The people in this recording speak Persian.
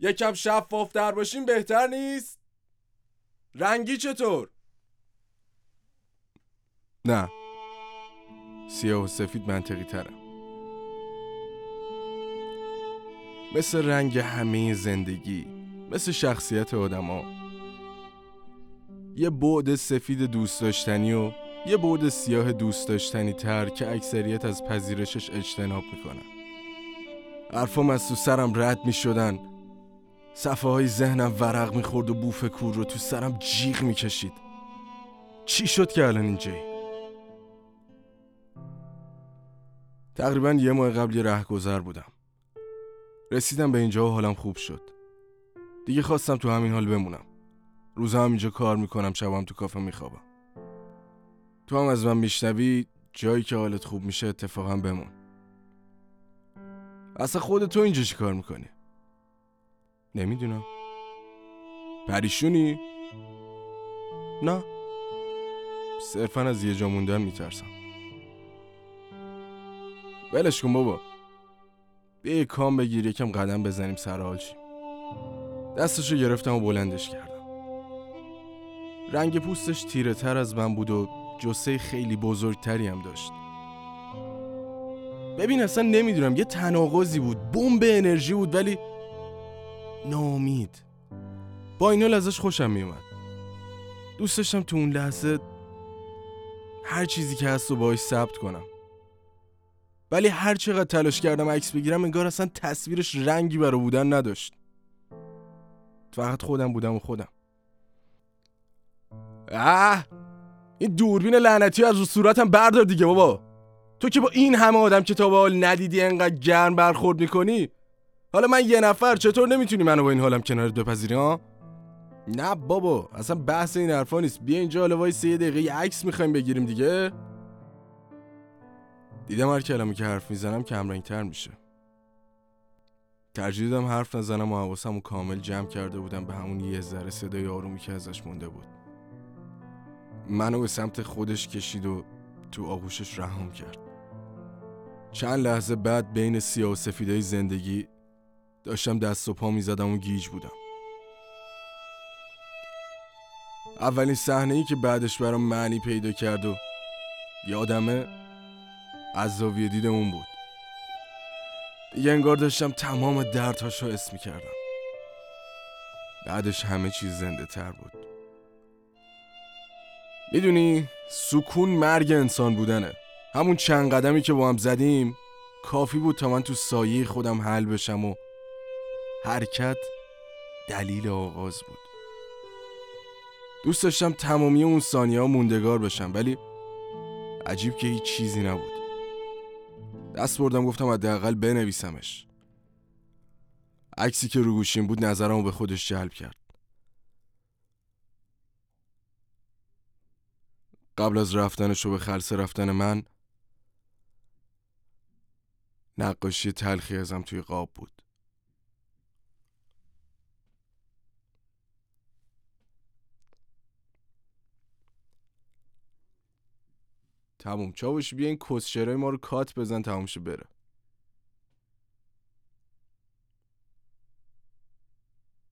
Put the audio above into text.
یکم شفافتر باشیم بهتر نیست؟ رنگی چطور؟ نه. سیاه و سفید منطقی ترم. مثل رنگ همه زندگی مثل شخصیت آدما. یه بعد سفید دوست داشتنی و یه بعد سیاه دوست داشتنی تر که اکثریت از پذیرشش اجتناب می‌کنن. حرفام از تو سرم رد می‌شدن. صفحه های ذهنم ورق می‌خورد و بوف کور رو تو سرم جیغ می‌کشید. چی شد که الان اینجایی؟ تقریبا یه ماه قبل یه رهگذر بودم. رسیدم به اینجا و حالم خوب شد. دیگه خواستم تو همین حال بمونم. روزا هم اینجا کار می‌کنم شبام تو کافه میخوابم. تو هم از من میشنوی جایی که حالت خوب میشه اتفاقا بمون. اصلا خود تو اینجا چی کار می‌کنی؟ نمی‌دونم. پریشونی؟ نه. صرفا از یه جا موندن میترسم. ولش کن بابا. بیا کام بگیر یکم قدم بزنیم سر حال شیم دستشو گرفتم و بلندش کردم. رنگ پوستش تیره تر از من بود و جسه خیلی بزرگتری هم داشت. ببین اصلا نمی‌دونم یه تناقضی بود. بمب انرژی بود ولی نامید با این حال ازش خوشم میومد دوست داشتم تو اون لحظه هر چیزی که هست رو باهاش ثبت کنم. ولی هر چقدر تلاش کردم عکس بگیرم انگار اصلا تصویرش رنگی برای بودن نداشت. فقط خودم بودم و خودم. اه! این دوربین لعنتی از رو صورتم بردار دیگه بابا. تو که با این همه آدم که تا حال ندیدی انقدر گرم برخورد می‌کنی حالا من یه نفر چطور نمی‌تونی منو با این حالم کنارت بپذیری ها؟ نه بابا اصلا بحث این حرفا نیست. بیا اینجا حالا وای سه دقیقه عکس می‌خوایم بگیریم دیگه. دیدم هر کلمه که حرف می‌زنم کمرنگ تر میشه. ترجیح دادم حرف نزنم و حواسم و کامل جمع کرده بودم به همون یه ذره صدای آرومی که ازش مونده بود. منو به سمت خودش کشید و تو آغوشش رهام کرد. چند لحظه بعد بین سیاه و سفیدای زندگی داشتم دست و پا می‌زدم و گیج بودم. اولین صحنه ای که بعدش برام معنی پیدا کرد و یادمه از زاویه دید اون بود. دیگه انگار داشتم تمام دردهاش رو اسم کردم بعدش همه چیز زنده تر بود. می‌دونی سکون مرگ انسان بودنه. همون چند قدمی که با هم زدیم کافی بود تا من تو سایه خودم حل بشم و حرکت دلیل آغاز بود. دوست داشتم تمامی اون ثانیه ها موندگار بشم ولی عجیب که هیچ چیزی نبود. دست بردم گفتم حداقل بنویسمش. عکسی که رو گوشیم بود نظرمو به خودش جلب کرد. قبل از رفتنش و به خلصه رفتن من نقاشی تلخی ازم توی قاب بود. تموم. چاوش بیا این ما رو کات بزن تموم شه بره.